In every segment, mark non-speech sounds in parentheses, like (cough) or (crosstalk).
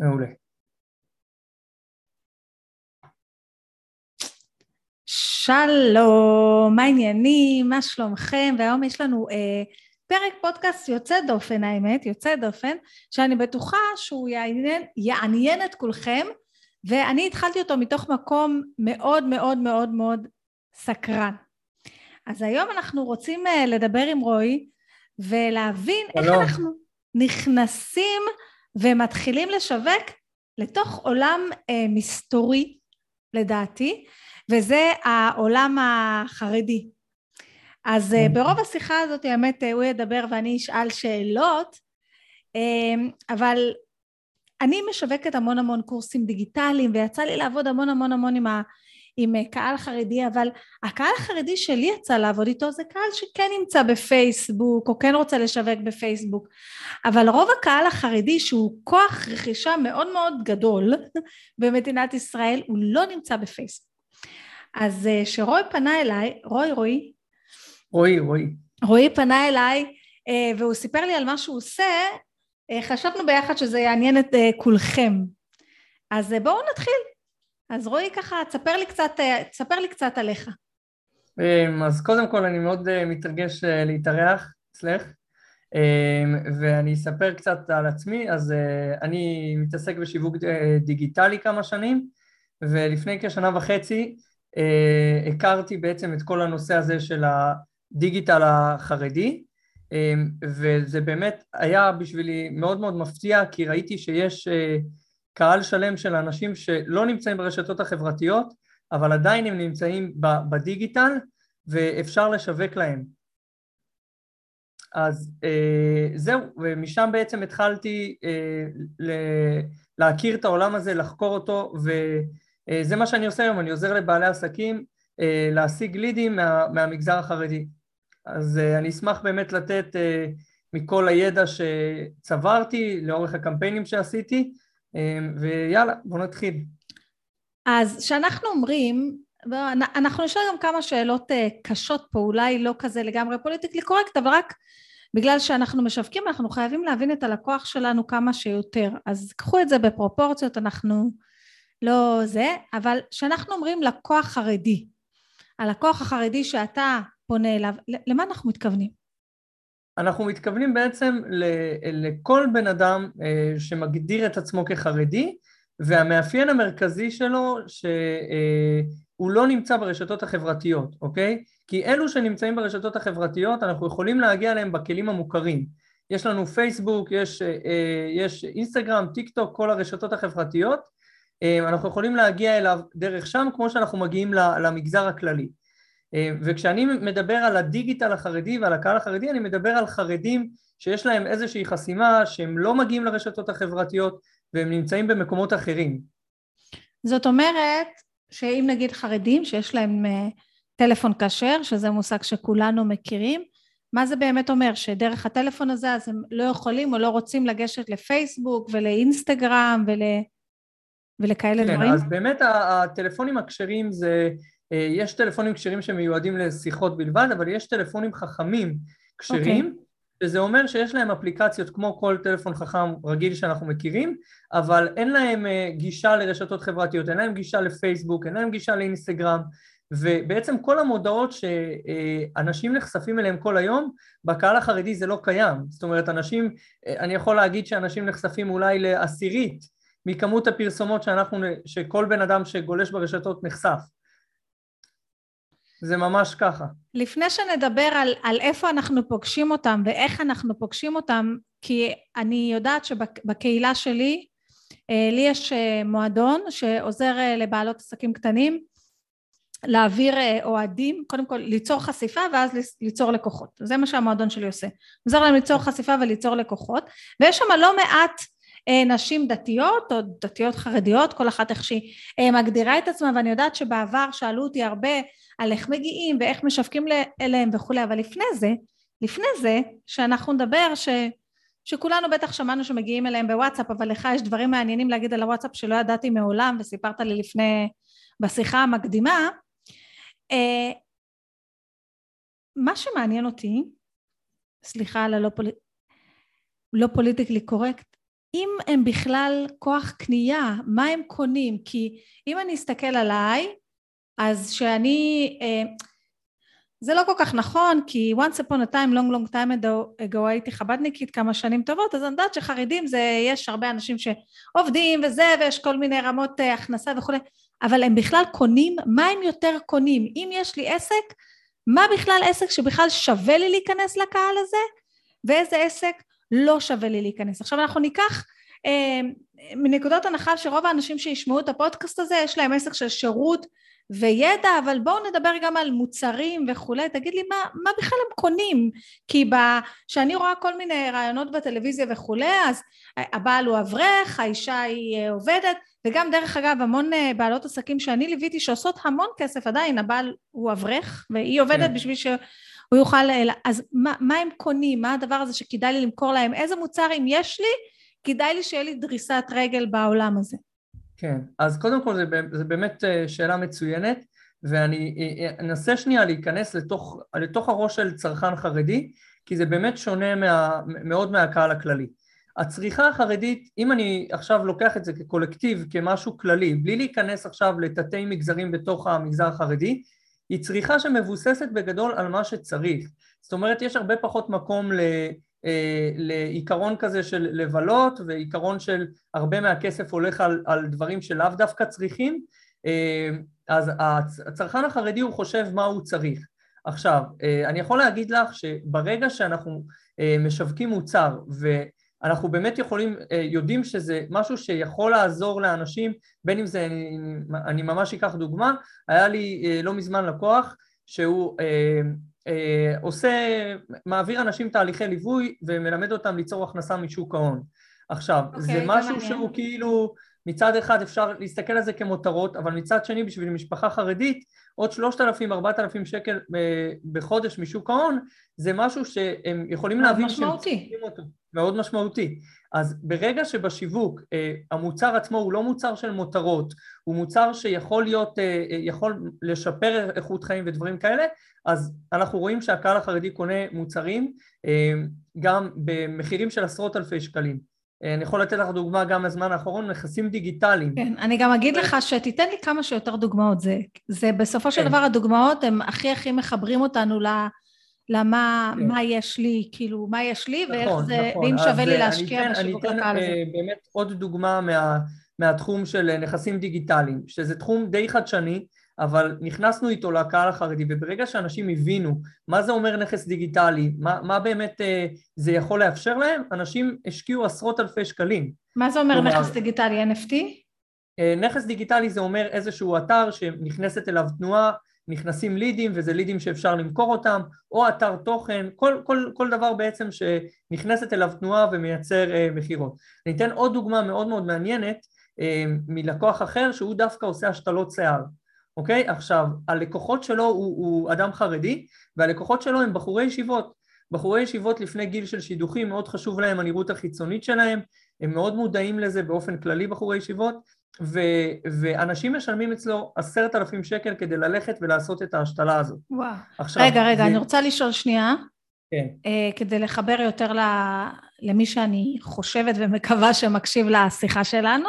מעולה. שלום, מה העניינים? מה שלומכם? והיום יש לנו אה, פרק פודקאסט יוצא דופן האמת, יוצא דופן, שאני בטוחה שהוא יעניין, יעניין את כולכם, ואני התחלתי אותו מתוך מקום מאוד מאוד מאוד מאוד סקרן. אז היום אנחנו רוצים אה, לדבר עם רועי ולהבין שלום. איך אנחנו נכנסים ומתחילים לשווק לתוך עולם אה, מסתורי לדעתי, וזה העולם החרדי. אז אה, ברוב השיחה הזאת האמת הוא ידבר ואני אשאל שאלות, אה, אבל אני משווקת המון המון קורסים דיגיטליים ויצא לי לעבוד המון המון המון עם ה... עם אה, קהל חרדי, אבל הקהל החרדי שלי יצא לעבוד איתו זה קהל שכן נמצא בפייסבוק, או כן רוצה לשווק בפייסבוק, אבל רוב הקהל החרדי שהוא כוח רכישה מאוד מאוד גדול (laughs) במדינת ישראל, הוא לא נמצא בפייסבוק. אז אה, שרוי פנה אליי, רוי רועי, רועי רועי, רועי פנה אליי אה, והוא סיפר לי על מה שהוא עושה, חשבנו ביחד שזה יעניין את כולכם. אז בואו נתחיל. אז רועי ככה, תספר לי קצת, תספר לי קצת עליך. אמ, אז קודם כל אני מאוד אה, מתרגש אה, להתארח אצלך, אמ, ואני אספר קצת על עצמי, אז אה, אני מתעסק בשיווק דיגיטלי כמה שנים, ולפני כשנה וחצי הכרתי בעצם את כל הנושא הזה של הדיגיטל החרדי, אמ, וזה באמת היה בשבילי מאוד מאוד מפתיע, כי ראיתי שיש קהל שלם של אנשים שלא נמצאים ברשתות החברתיות, אבל עדיין הם נמצאים בדיגיטל ואפשר לשווק להם. אז אה, זהו, ומשם בעצם התחלתי אה, ל- להכיר את העולם הזה, לחקור אותו, וזה מה שאני עושה היום, אני עוזר לבעלי עסקים אה, להשיג לידים מה, מהמגזר החרדי. אז אה, אני אשמח באמת לתת אה, מכל הידע שצברתי לאורך הקמפיינים שעשיתי, ויאללה, בואו נתחיל. אז כשאנחנו אומרים, אנחנו נשאל גם כמה שאלות אה, קשות פה, אולי לא כזה לגמרי פוליטיקלי קורקט, אבל רק בגלל שאנחנו משווקים, אנחנו חייבים להבין את הלקוח שלנו כמה שיותר. אז קחו את זה בפרופורציות, אנחנו לא זה, אבל כשאנחנו אומרים לקוח חרדי, הלקוח החרדי שאתה פונה אליו, למה אנחנו מתכוונים? אנחנו מתכוונים בעצם לכל בן אדם אה, שמגדיר את עצמו כחרדי, והמאפיין המרכזי שלו שהוא לא נמצא ברשתות החברתיות, אוקיי? כי אלו שנמצאים ברשתות החברתיות, אנחנו יכולים להגיע אליהם בכלים המוכרים. יש לנו פייסבוק, יש, אה, יש אינסטגרם, טיק טוק, כל הרשתות החברתיות, אה, אנחנו יכולים להגיע אליו דרך שם, כמו שאנחנו מגיעים למגזר הכללי. אה, וכשאני מדבר על הדיגיטל החרדי ועל הקהל החרדי, אני מדבר על חרדים שיש להם איזושהי חסימה, שהם לא מגיעים לרשתות החברתיות והם נמצאים במקומות אחרים. זאת אומרת שאם נגיד חרדים שיש להם אה, טלפון כשר, שזה מושג שכולנו מכירים, מה זה באמת אומר? שדרך הטלפון הזה אז הם לא יכולים או לא רוצים לגשת לפייסבוק ולאינסטגרם ול... ולכאלה כן, דברים? כן, אז באמת הטלפונים הכשרים זה יש טלפונים כשרים שמיועדים לשיחות בלבד, אבל יש טלפונים חכמים כשרים, okay. אוקיי. שזה אומר שיש להם אפליקציות כמו כל טלפון חכם רגיל שאנחנו מכירים, אבל אין להם אה, גישה לרשתות חברתיות, אין להם גישה לפייסבוק, אין להם גישה לאינסטגרם, ובעצם כל המודעות שאנשים נחשפים אליהם כל היום, בקהל החרדי זה לא קיים. זאת אומרת, אנשים, אה, אני יכול להגיד שאנשים נחשפים אולי לעשירית מכמות הפרסומות שאנחנו, שכל בן אדם שגולש ברשתות נחשף. זה ממש ככה. לפני שנדבר על, על איפה אנחנו פוגשים אותם ואיך אנחנו פוגשים אותם, כי אני יודעת שבקהילה שלי, אה, לי יש אה, מועדון שעוזר אה, לבעלות עסקים קטנים להעביר אוהדים, קודם כל ליצור חשיפה ואז ליצור לקוחות. זה מה שהמועדון שלי עושה. עוזר להם ליצור חשיפה וליצור לקוחות, ויש שם לא מעט נשים דתיות או דתיות חרדיות, כל אחת איך שהיא מגדירה את עצמה, ואני יודעת שבעבר שאלו אותי הרבה על איך מגיעים ואיך משווקים אליהם וכולי, אבל לפני זה, לפני זה, שאנחנו נדבר ש... שכולנו בטח שמענו שמגיעים אליהם בוואטסאפ, אבל לך יש דברים מעניינים להגיד על הוואטסאפ שלא ידעתי מעולם וסיפרת לי לפני, בשיחה המקדימה. אה, מה שמעניין אותי, סליחה על הלא פוליט... לא פוליטיקלי קורקט, אם הם בכלל כוח קנייה, מה הם קונים? כי אם אני אסתכל עליי, אז שאני... אה, זה לא כל כך נכון, כי once upon a time, long long time ago הייתי חבדניקית כמה שנים טובות, אז אני יודעת שחרדים זה, יש הרבה אנשים שעובדים וזה, ויש כל מיני רמות אה, הכנסה וכולי, אבל הם בכלל קונים, מה הם יותר קונים? אם יש לי עסק, מה בכלל עסק שבכלל שווה לי להיכנס לקהל הזה, ואיזה עסק לא שווה לי להיכנס. עכשיו אנחנו ניקח אה, מנקודות הנחה שרוב האנשים שישמעו את הפודקאסט הזה, יש להם עסק של שירות וידע, אבל בואו נדבר גם על מוצרים וכולי, תגיד לי מה, מה בכלל הם קונים, כי כשאני רואה כל מיני רעיונות בטלוויזיה וכולי, אז הבעל הוא אברך, האישה היא אה, עובדת, וגם דרך אגב המון אה, בעלות עסקים שאני ליוויתי שעושות המון כסף עדיין, הבעל הוא אברך, והיא עובדת כן. בשביל שהוא יוכל, אה, אז מה, מה הם קונים, מה הדבר הזה שכדאי לי למכור להם, איזה מוצר אם יש לי, כדאי לי שיהיה לי דריסת רגל בעולם הזה. כן, אז קודם כל זה באמת אה, שאלה מצוינת, ואני אה, אה, אנסה שנייה להיכנס לתוך, לתוך הראש של צרכן חרדי, כי זה באמת שונה מה, מאוד מהקהל הכללי. הצריכה החרדית, אם אני עכשיו לוקח את זה כקולקטיב, כמשהו כללי, בלי להיכנס עכשיו לתתי מגזרים בתוך המגזר החרדי, היא צריכה שמבוססת בגדול על מה שצריך. זאת אומרת, יש הרבה פחות מקום ל... אה, לעיקרון כזה של לבלות ועיקרון של הרבה מהכסף הולך על, על דברים שלאו דווקא צריכים אה, אז הצרכן החרדי הוא חושב מה הוא צריך. עכשיו אה, אני יכול להגיד לך שברגע שאנחנו משווקים מוצר ואנחנו באמת יכולים, יודעים שזה משהו שיכול לעזור לאנשים בין אם זה, אני, אני ממש אקח דוגמה, היה לי לא מזמן לקוח שהוא עושה, מעביר אנשים תהליכי ליווי ומלמד אותם ליצור הכנסה משוק ההון. עכשיו, okay, אוקיי, זה משהו זה שהוא כאילו, מצד אחד אפשר להסתכל על זה כמותרות, אבל מצד שני בשביל משפחה חרדית, עוד 3,000-4,000 שקל אה, בחודש משוק ההון, זה משהו שהם יכולים להבין שהם צריכים אותו. מאוד משמעותי. אז ברגע שבשיווק אה, המוצר עצמו הוא לא מוצר של מותרות, הוא מוצר שיכול להיות, אה, אה, יכול לשפר איכות חיים ודברים כאלה, אז אנחנו רואים שהקהל החרדי קונה מוצרים גם במחירים של עשרות אלפי שקלים. אני יכול לתת לך דוגמה גם מהזמן האחרון, נכסים דיגיטליים. כן, אני גם אגיד לך שתיתן לי כמה שיותר דוגמאות. זה, זה בסופו של כן. דבר הדוגמאות הם הכי הכי מחברים אותנו ל... למה, כן. מה יש לי, כאילו, מה יש לי, נכון, ואיך זה, נכון. ואם שווה לי להשקיע בשיווק לקהל הזה. אני אתן באמת עוד דוגמה מה, מהתחום של נכסים דיגיטליים, שזה תחום די חדשני, אבל נכנסנו איתו לקהל החרדי, וברגע שאנשים הבינו מה זה אומר נכס דיגיטלי, מה, מה באמת אה, זה יכול לאפשר להם, אנשים השקיעו עשרות אלפי שקלים. מה זה אומר כלומר, נכס דיגיטלי, NFT? אה, נכס דיגיטלי זה אומר איזשהו אתר שנכנסת אליו תנועה נכנסים לידים וזה לידים שאפשר למכור אותם, או אתר תוכן, כל, כל, כל דבר בעצם שנכנסת אליו תנועה ומייצר אה, מכירות. אני אתן עוד דוגמה מאוד מאוד מעניינת אה, מלקוח אחר שהוא דווקא עושה השתלות שיער, אוקיי? עכשיו, הלקוחות שלו הוא, הוא אדם חרדי והלקוחות שלו הם בחורי ישיבות. בחורי ישיבות לפני גיל של שידוכים, מאוד חשוב להם הנראות החיצונית שלהם, הם מאוד מודעים לזה באופן כללי בחורי ישיבות, ו, ואנשים משלמים אצלו עשרת אלפים שקל כדי ללכת ולעשות את ההשתלה הזאת. וואו. עכשיו, רגע, רגע, זה... אני רוצה לשאול שנייה. כן. Uh, כדי לחבר יותר ל... למי שאני חושבת ומקווה שמקשיב לשיחה שלנו.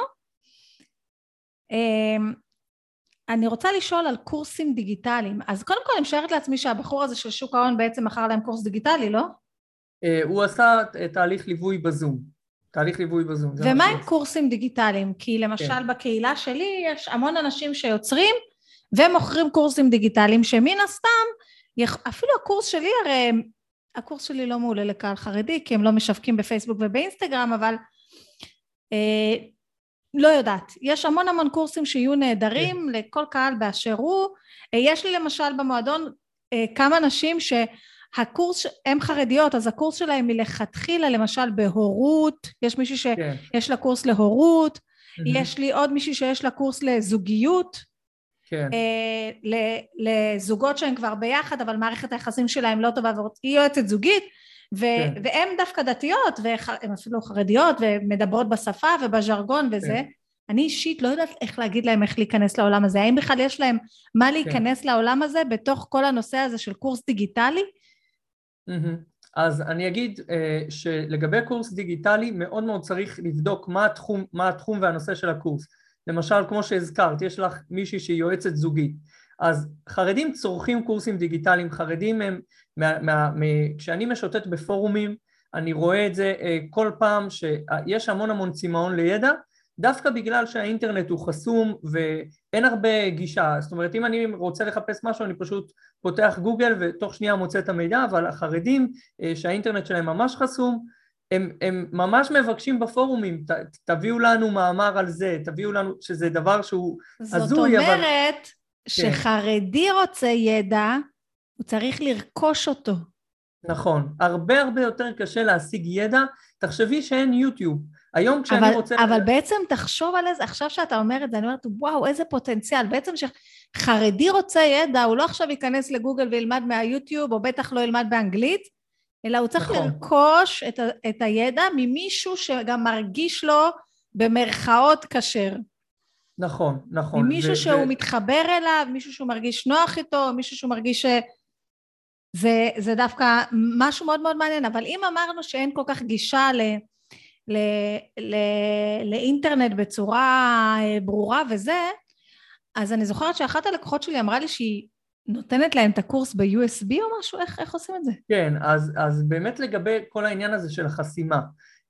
Uh, אני רוצה לשאול על קורסים דיגיטליים. אז קודם כל אני משערת לעצמי שהבחור הזה של שוק ההון בעצם מכר להם קורס דיגיטלי, לא? Uh, הוא עשה תהליך ליווי בזום. תהליך ליווי בזום. ומה עם קורסים דיגיטליים? כי למשל כן. בקהילה שלי יש המון אנשים שיוצרים ומוכרים קורסים דיגיטליים שמן הסתם, אפילו הקורס שלי הרי, הקורס שלי לא מעולה לקהל חרדי כי הם לא משווקים בפייסבוק ובאינסטגרם, אבל אה, לא יודעת. יש המון המון קורסים שיהיו נהדרים כן. לכל קהל באשר הוא. אה, יש לי למשל במועדון אה, כמה נשים ש... הקורס, הן חרדיות, אז הקורס שלהן מלכתחילה, למשל בהורות, יש מישהי שיש כן. לה קורס להורות, mm-hmm. יש לי עוד מישהי שיש לה קורס לזוגיות, כן. אה, לזוגות שהן כבר ביחד, אבל מערכת היחסים שלהן לא טובה, והיא יועצת זוגית, ו- כן. והן דווקא דתיות, והן אפילו חרדיות, ומדברות בשפה ובז'רגון וזה. כן. אני אישית לא יודעת איך להגיד להם איך להיכנס לעולם הזה. האם בכלל יש להם מה כן. להיכנס כן. לעולם הזה בתוך כל הנושא הזה של קורס דיגיטלי? אז אני אגיד אה, שלגבי קורס דיגיטלי מאוד מאוד צריך לבדוק מה התחום, מה התחום והנושא של הקורס. למשל, כמו שהזכרת, יש לך מישהי שהיא יועצת זוגית. אז חרדים צורכים קורסים דיגיטליים, חרדים הם, מה, מה, מה, כשאני משוטט בפורומים, אני רואה את זה אה, כל פעם שיש המון המון צמאון לידע, דווקא בגלל שהאינטרנט הוא חסום ואין הרבה גישה, זאת אומרת אם אני רוצה לחפש משהו אני פשוט פותח גוגל ותוך שנייה מוצא את המידע, אבל החרדים אה, שהאינטרנט שלהם ממש חסום, הם, הם ממש מבקשים בפורומים, ת, תביאו לנו מאמר על זה, תביאו לנו, שזה דבר שהוא הזוי, אבל... זאת אומרת אבל... שחרדי כן. רוצה ידע, הוא צריך לרכוש אותו. נכון, הרבה הרבה יותר קשה להשיג ידע, תחשבי שאין יוטיוב. היום כשאני אבל, רוצה... אבל בעצם תחשוב על איזה, עכשיו שאתה אומר את זה, אני אומרת, וואו, איזה פוטנציאל. בעצם שחרדי רוצה ידע, הוא לא עכשיו ייכנס לגוגל וילמד מהיוטיוב, או בטח לא ילמד באנגלית, אלא הוא צריך נכון. לרכוש את, ה, את הידע ממישהו שגם מרגיש לו במרכאות כשר. נכון, נכון. ממישהו ו- שהוא ו- מתחבר אליו, מישהו שהוא מרגיש נוח איתו, מישהו שהוא מרגיש ש... זה, זה דווקא משהו מאוד מאוד מעניין, אבל אם אמרנו שאין כל כך גישה ל... ל, ל, לאינטרנט בצורה אה, ברורה וזה, אז אני זוכרת שאחת הלקוחות שלי אמרה לי שהיא נותנת להם את הקורס ב-USB או משהו, איך, איך עושים את זה? כן, אז, אז באמת לגבי כל העניין הזה של החסימה,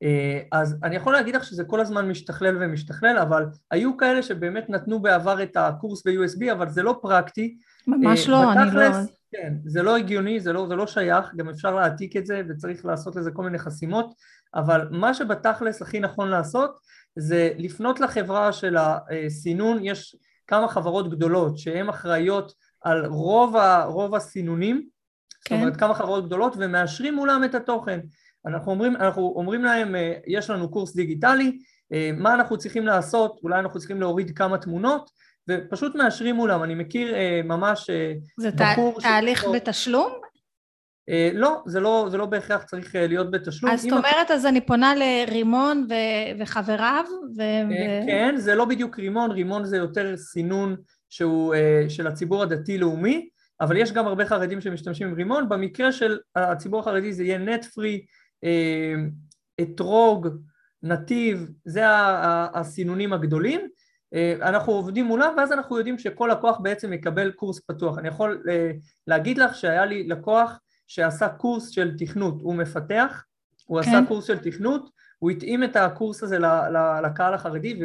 אה, אז אני יכול להגיד לך שזה כל הזמן משתכלל ומשתכלל, אבל היו כאלה שבאמת נתנו בעבר את הקורס ב-USB, אבל זה לא פרקטי. ממש אה, לא, אני לא... כן, זה לא הגיוני, זה לא, זה לא שייך, גם אפשר להעתיק את זה וצריך לעשות לזה כל מיני חסימות, אבל מה שבתכלס הכי נכון לעשות זה לפנות לחברה של הסינון, יש כמה חברות גדולות שהן אחראיות על רוב, ה, רוב הסינונים, כן. זאת אומרת כמה חברות גדולות ומאשרים מולם את התוכן. אנחנו אומרים, אנחנו אומרים להם, אה, יש לנו קורס דיגיטלי, אה, מה אנחנו צריכים לעשות, אולי אנחנו צריכים להוריד כמה תמונות, ופשוט מאשרים מולם. אני מכיר אה, ממש זה בחור... זה תהליך ש... בתשלום? לא, זה לא, זה לא בהכרח צריך להיות בתשלום. אז זאת אומרת, אז אני פונה לרימון ו... וחבריו? ו... כן, זה לא בדיוק רימון, רימון זה יותר סינון שהוא של הציבור הדתי-לאומי, אבל יש גם הרבה חרדים שמשתמשים עם רימון, במקרה של הציבור החרדי זה יהיה נט פרי, אה, אתרוג, נתיב, זה הסינונים הגדולים, אה, אנחנו עובדים מולם ואז אנחנו יודעים שכל לקוח בעצם יקבל קורס פתוח. אני יכול אה, להגיד לך שהיה לי לקוח שעשה קורס של תכנות, הוא מפתח, הוא כן. עשה קורס של תכנות, הוא התאים את הקורס הזה לקהל החרדי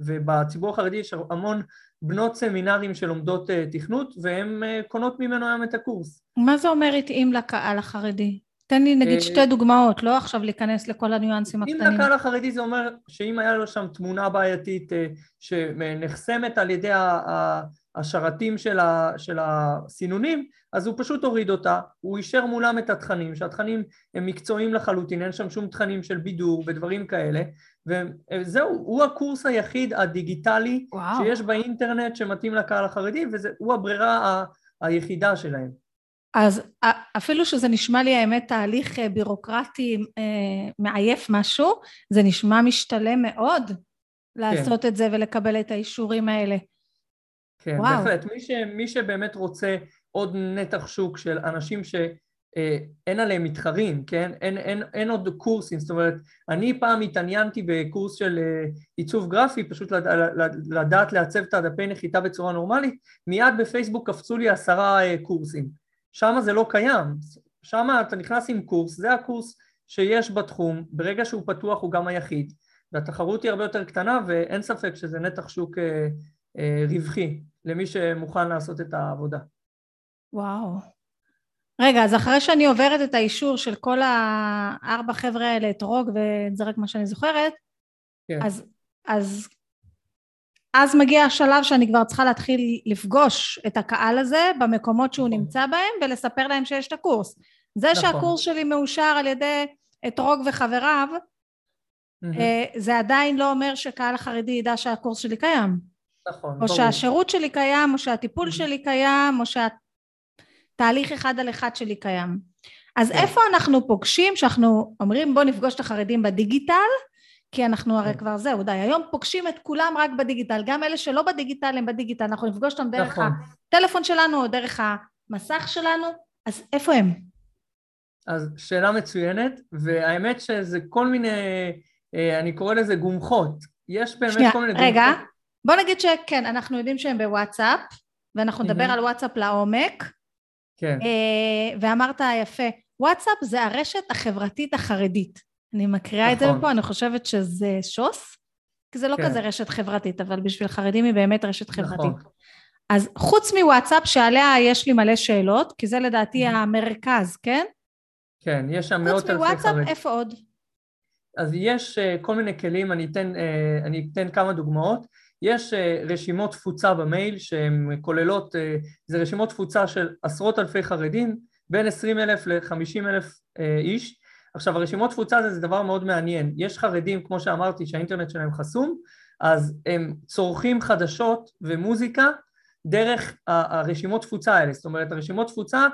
ובציבור החרדי יש המון בנות סמינרים שלומדות תכנות והן קונות ממנו היום את הקורס. מה זה אומר התאים לקהל החרדי? תן לי נגיד שתי דוגמאות, לא עכשיו להיכנס לכל הניואנסים הקטנים. אם לקהל החרדי זה אומר שאם היה לו שם תמונה בעייתית אה, שנחסמת על ידי השרתים של, של הסינונים, אז הוא פשוט הוריד אותה, הוא אישר מולם את התכנים, שהתכנים הם מקצועיים לחלוטין, אין שם שום תכנים של בידור ודברים כאלה, וזהו, הוא הקורס היחיד הדיגיטלי וואו. שיש באינטרנט שמתאים לקהל החרדי, והוא הברירה היחידה שלהם. אז אפילו שזה נשמע לי האמת תהליך אה, בירוקרטי אה, מעייף משהו, זה נשמע משתלם מאוד לעשות כן. את זה ולקבל את האישורים האלה. כן, וואו. בהחלט. מי, ש, מי שבאמת רוצה עוד נתח שוק של אנשים שאין אה, עליהם מתחרים, כן? אין, אין, אין עוד קורסים, זאת אומרת, אני פעם התעניינתי בקורס של עיצוב גרפי, פשוט לדעת לעצב את הדפי נחיתה בצורה נורמלית, מיד בפייסבוק קפצו לי עשרה קורסים. שם זה לא קיים, שם אתה נכנס עם קורס, זה הקורס שיש בתחום, ברגע שהוא פתוח הוא גם היחיד, והתחרות היא הרבה יותר קטנה ואין ספק שזה נתח שוק אה, אה, רווחי למי שמוכן לעשות את העבודה. וואו. רגע, אז אחרי שאני עוברת את האישור של כל הארבע חבר'ה האלה, את רוג וזה רק מה שאני זוכרת, כן. אז, אז אז מגיע השלב שאני כבר צריכה להתחיל לפגוש את הקהל הזה במקומות שהוא נכון. נמצא בהם ולספר להם שיש את הקורס. זה נכון. שהקורס שלי מאושר על ידי אתרוג וחבריו, mm-hmm. זה עדיין לא אומר שקהל החרדי ידע שהקורס שלי קיים. נכון, או ברור. שהשירות שלי קיים, או שהטיפול mm-hmm. שלי קיים, או שהתהליך אחד על אחד שלי קיים. אז כן. איפה אנחנו פוגשים שאנחנו אומרים בוא נפגוש את החרדים בדיגיטל, כי אנחנו הרי כן. כבר זהו, די, היום פוגשים את כולם רק בדיגיטל, גם אלה שלא בדיגיטל הם בדיגיטל, אנחנו נפגוש אותם דרך נכון. הטלפון שלנו או דרך המסך שלנו, אז איפה הם? אז שאלה מצוינת, והאמת שזה כל מיני, אה, אני קורא לזה גומחות. יש באמת שנייה, כל מיני גומחות. רגע, בוא נגיד שכן, אנחנו יודעים שהם בוואטסאפ, ואנחנו נדבר. על וואטסאפ לעומק, כן, אה, ואמרת יפה, וואטסאפ זה הרשת החברתית החרדית. אני מקריאה את זה נכון. מפה, אני חושבת שזה שוס, כי זה לא כן. כזה רשת חברתית, אבל בשביל חרדים היא באמת רשת חברתית. נכון. אז חוץ מוואטסאפ, שעליה יש לי מלא שאלות, כי זה לדעתי מהמם. המרכז, כן? כן, יש שם חוץ מאות אלפי מוואטסאפ, חרדים. איפה עוד? אז יש אה, כל מיני כלים, אני אתן, אה, אני אתן כמה דוגמאות. יש אה, רשימות תפוצה במייל שהן כוללות, זה רשימות תפוצה של עשרות אלפי חרדים, בין 20 אלף ל-50 אלף איש. עכשיו הרשימות תפוצה זה, זה דבר מאוד מעניין, יש חרדים, כמו שאמרתי, שהאינטרנט שלהם חסום, אז הם צורכים חדשות ומוזיקה דרך הרשימות תפוצה האלה, זאת אומרת הרשימות תפוצה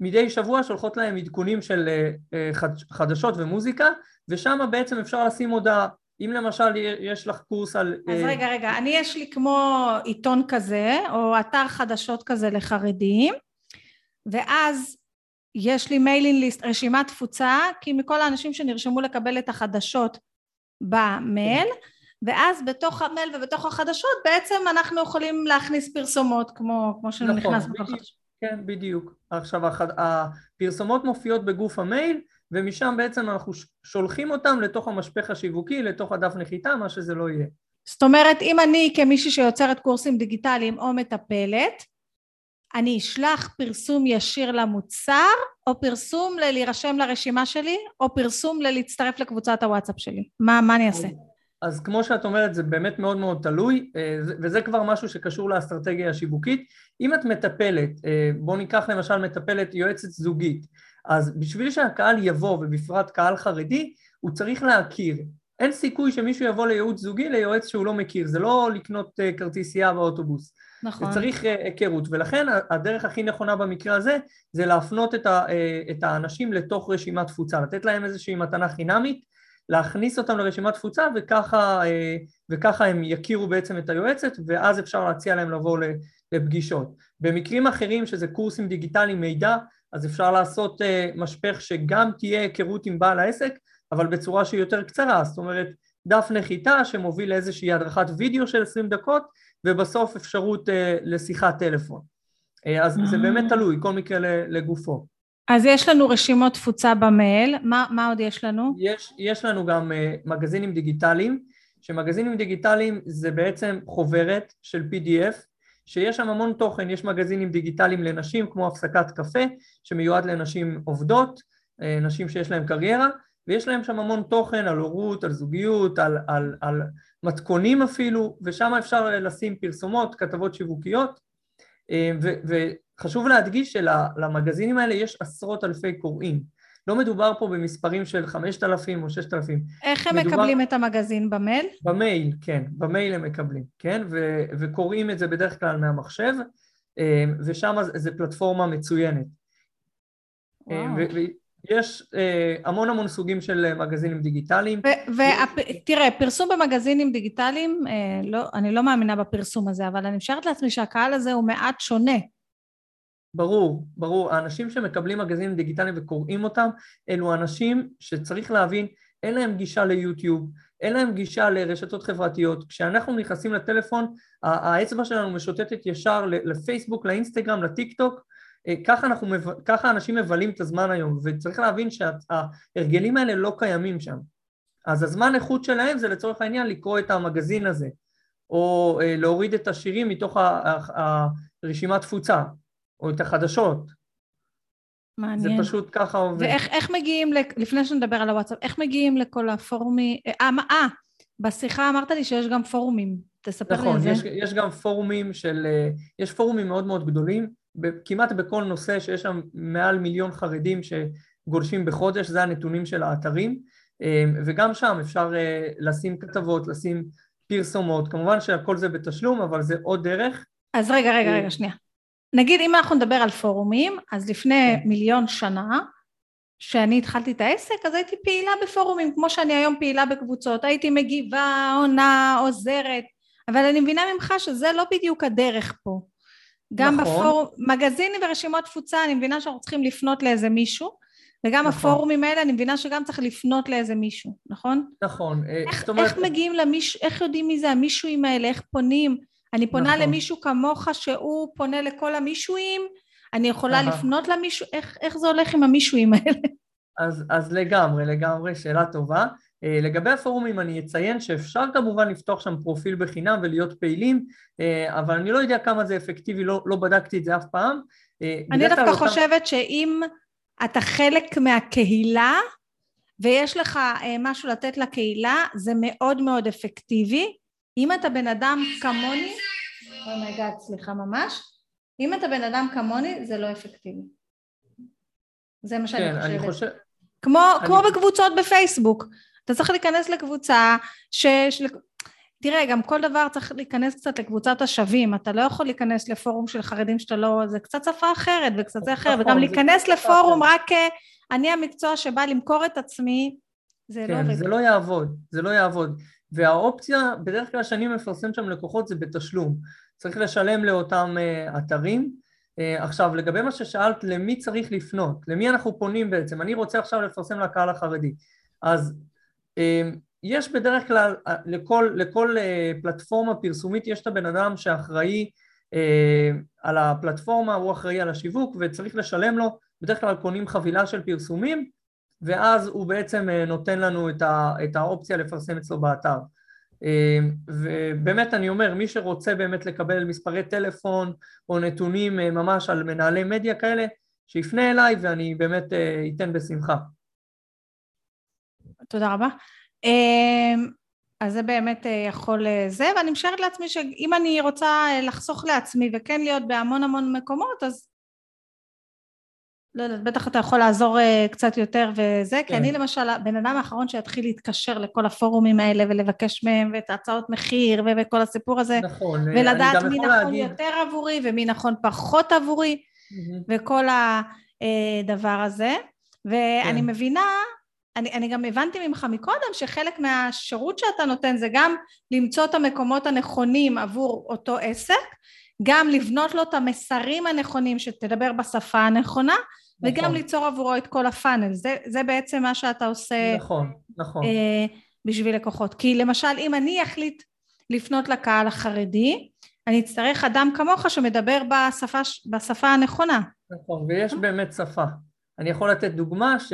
מדי שבוע שולחות להם עדכונים של אה, אה, חד- חדשות ומוזיקה, ושם בעצם אפשר לשים הודעה. אם למשל יש לך קורס על... אז אה, רגע, רגע, אני יש לי כמו עיתון כזה, או אתר חדשות כזה לחרדים, ואז יש לי mailing list, רשימת תפוצה, כי מכל האנשים שנרשמו לקבל את החדשות במייל, ואז בתוך המייל ובתוך החדשות בעצם אנחנו יכולים להכניס פרסומות כמו, כמו נכון, שנכנס בכל בדיוק. חדשות. כן, בדיוק. עכשיו, החד... הפרסומות מופיעות בגוף המייל, ומשם בעצם אנחנו שולחים אותם לתוך המשפך השיווקי, לתוך הדף נחיתה, מה שזה לא יהיה. זאת אומרת, אם אני כמישהי שיוצרת קורסים דיגיטליים או מטפלת, אני אשלח פרסום ישיר למוצר, או פרסום ללהירשם לרשימה שלי, או פרסום ללהצטרף לקבוצת הוואטסאפ שלי. מה, מה אני אעשה? אז כמו שאת אומרת, זה באמת מאוד מאוד תלוי, אה, זה- וזה כבר משהו שקשור לאסטרטגיה השיווקית. אם את מטפלת, אה, בואו ניקח למשל מטפלת יועצת זוגית, אז בשביל שהקהל יבוא, ובפרט קהל חרדי, הוא צריך להכיר. אין סיכוי שמישהו יבוא לייעוץ זוגי ליועץ שהוא לא מכיר, זה לא לקנות אה, כרטיסייה באוטובוס. נכון. וצריך אה, היכרות, ולכן הדרך הכי נכונה במקרה הזה זה להפנות את, ה, אה, את האנשים לתוך רשימת תפוצה, לתת להם איזושהי מתנה חינמית, להכניס אותם לרשימת תפוצה וככה, אה, וככה הם יכירו בעצם את היועצת ואז אפשר להציע להם לבוא לפגישות. במקרים אחרים שזה קורסים דיגיטליים מידע, אז אפשר לעשות משפך שגם תהיה היכרות עם בעל העסק, אבל בצורה שהיא יותר קצרה, זאת אומרת דף נחיתה שמוביל לאיזושהי הדרכת וידאו של 20 דקות ובסוף אפשרות אה, לשיחת טלפון. אה, אז זה אה. באמת תלוי, כל מקרה לגופו. אז יש לנו רשימות תפוצה במייל, מה, מה עוד יש לנו? יש, יש לנו גם אה, מגזינים דיגיטליים, שמגזינים דיגיטליים זה בעצם חוברת של PDF, שיש שם המון תוכן, יש מגזינים דיגיטליים לנשים כמו הפסקת קפה, שמיועד לנשים עובדות, אה, נשים שיש להן קריירה, ויש להם שם המון תוכן על הורות, על זוגיות, על, על, על מתכונים אפילו, ושם אפשר לשים פרסומות, כתבות שיווקיות, אה, וחשוב להדגיש שלמגזינים האלה יש עשרות אלפי קוראים. לא מדובר פה במספרים של 5,000 או 6,000. איך הם מדובר- מקבלים את המגזין במייל? במייל, כן, במייל הם מקבלים, כן? ו- וקוראים את זה בדרך כלל מהמחשב, אה, ושם זו פלטפורמה מצוינת. אה. ו- ויש אה, המון המון סוגים של אה, מגזינים דיגיטליים. ותראה, פרסום במגזינים דיגיטליים, אה, לא, אני לא מאמינה בפרסום הזה, אבל אני משערת לעצמי שהקהל הזה הוא מעט שונה. ברור, ברור. האנשים שמקבלים מגזינים דיגיטליים וקוראים אותם, אלו אנשים שצריך להבין, אין להם גישה ליוטיוב, אין להם גישה לרשתות חברתיות. כשאנחנו נכנסים לטלפון, האצבע שלנו משוטטת ישר לפייסבוק, לאינסטגרם, לטיק טוק. אה, ככה, אנחנו, ככה אנשים מבלים את הזמן היום, וצריך להבין שההרגלים האלה לא קיימים שם. אז הזמן איכות שלהם זה לצורך העניין לקרוא את המגזין הזה, או אה, להוריד את השירים מתוך הרשימת תפוצה. או את החדשות. זה מעניין. פשוט ככה עובד. ואיך איך מגיעים, לפני שנדבר על הוואטסאפ, איך מגיעים לכל הפורומים? אה, מה- אה, בשיחה אמרת לי שיש גם פורומים. תספר לי נכון, על זה. יש, יש גם פורומים של, אה, יש פורומים מאוד מאוד גדולים, כמעט בכל נושא שיש שם מעל מיליון חרדים שגולשים בחודש, זה הנתונים של האתרים, אה, וגם שם אפשר אה, לשים כתבות, לשים פרסומות, כמובן שהכל זה בתשלום, אבל זה עוד דרך. אז רגע, רגע, אה, רגע, שנייה. נגיד אם אנחנו נדבר על פורומים, אז לפני כן. מיליון שנה, כשאני התחלתי את העסק, אז הייתי פעילה בפורומים, כמו שאני היום פעילה בקבוצות, הייתי מגיבה, עונה, עוזרת, אבל אני מבינה ממך שזה לא בדיוק הדרך פה. גם נכון. בפורום, מגזינים ורשימות תפוצה, אני מבינה שאנחנו צריכים לפנות לאיזה מישהו, וגם נכון. הפורומים האלה, אני מבינה שגם צריך לפנות לאיזה מישהו, נכון? נכון. איך, אומרת... איך מגיעים למישהו, איך יודעים מי זה המישהוים האלה, איך פונים? אני פונה נכון. למישהו כמוך שהוא פונה לכל המישהוים, אני יכולה Aha. לפנות למישהו, איך, איך זה הולך עם המישהוים האלה? אז, אז לגמרי, לגמרי, שאלה טובה. אה, לגבי הפורומים אני אציין שאפשר כמובן לפתוח שם פרופיל בחינם ולהיות פעילים, אה, אבל אני לא יודע כמה זה אפקטיבי, לא, לא בדקתי את זה אף פעם. אה, אני דווקא אותם... חושבת שאם אתה חלק מהקהילה ויש לך משהו לתת לקהילה, זה מאוד מאוד אפקטיבי. אם אתה בן אדם כמוני, oh my god, oh סליחה ממש, אם אתה בן אדם כמוני, זה לא אפקטיבי. זה מה שאני כן, חושבת. אני חושב... כמו, אני... כמו בקבוצות בפייסבוק. אתה צריך להיכנס לקבוצה ש... תראה, גם כל דבר צריך להיכנס קצת לקבוצת השווים, אתה לא יכול להיכנס לפורום של חרדים שאתה לא... זה קצת שפה אחרת וקצת זה אחר, וגם להיכנס לפורום רק אה, אני המקצוע שבא למכור את עצמי, זה לא כן, לא עובד. זה לא יעבוד, זה לא יעבוד. והאופציה, בדרך כלל שאני מפרסם שם לקוחות זה בתשלום. צריך לשלם לאותם uh, אתרים. Uh, עכשיו, לגבי מה ששאלת, למי צריך לפנות? למי אנחנו פונים בעצם? אני רוצה עכשיו לפרסם לקהל החרדי. אז יש בדרך כלל, אה, לכל, לכל אה, פלטפורמה פרסומית יש את הבן אדם שאחראי אה, על הפלטפורמה, הוא אחראי על השיווק וצריך לשלם לו, בדרך כלל קונים חבילה של פרסומים ואז הוא בעצם נותן לנו את, ה, את האופציה לפרסם אצלו באתר. ובאמת אני אומר, מי שרוצה באמת לקבל מספרי טלפון או נתונים ממש על מנהלי מדיה כאלה, שיפנה אליי ואני באמת אתן בשמחה. תודה רבה. אמ, אז זה באמת אה, יכול אה, זה, ואני משערת לעצמי שאם אני רוצה אה, לחסוך לעצמי וכן להיות בהמון המון מקומות, אז לא יודעת, בטח אתה יכול לעזור קצת יותר וזה, כן. כי אני למשל הבן אדם האחרון שיתחיל להתקשר לכל הפורומים האלה ולבקש מהם ואת ההצעות מחיר וכל הסיפור הזה, נכון, ולדעת מי נכון להגיד... יותר עבורי ומי נכון פחות עבורי, mm-hmm. וכל הדבר הזה, ואני כן. מבינה אני, אני גם הבנתי ממך מקודם שחלק מהשירות שאתה נותן זה גם למצוא את המקומות הנכונים עבור אותו עסק, גם לבנות לו את המסרים הנכונים שתדבר בשפה הנכונה, נכון. וגם ליצור עבורו את כל הפאנל. זה, זה בעצם מה שאתה עושה נכון, נכון. אה, בשביל לקוחות. כי למשל אם אני אחליט לפנות לקהל החרדי, אני אצטרך אדם כמוך שמדבר בשפה, בשפה הנכונה. נכון, ויש באמת שפה. אני יכול לתת דוגמה ש...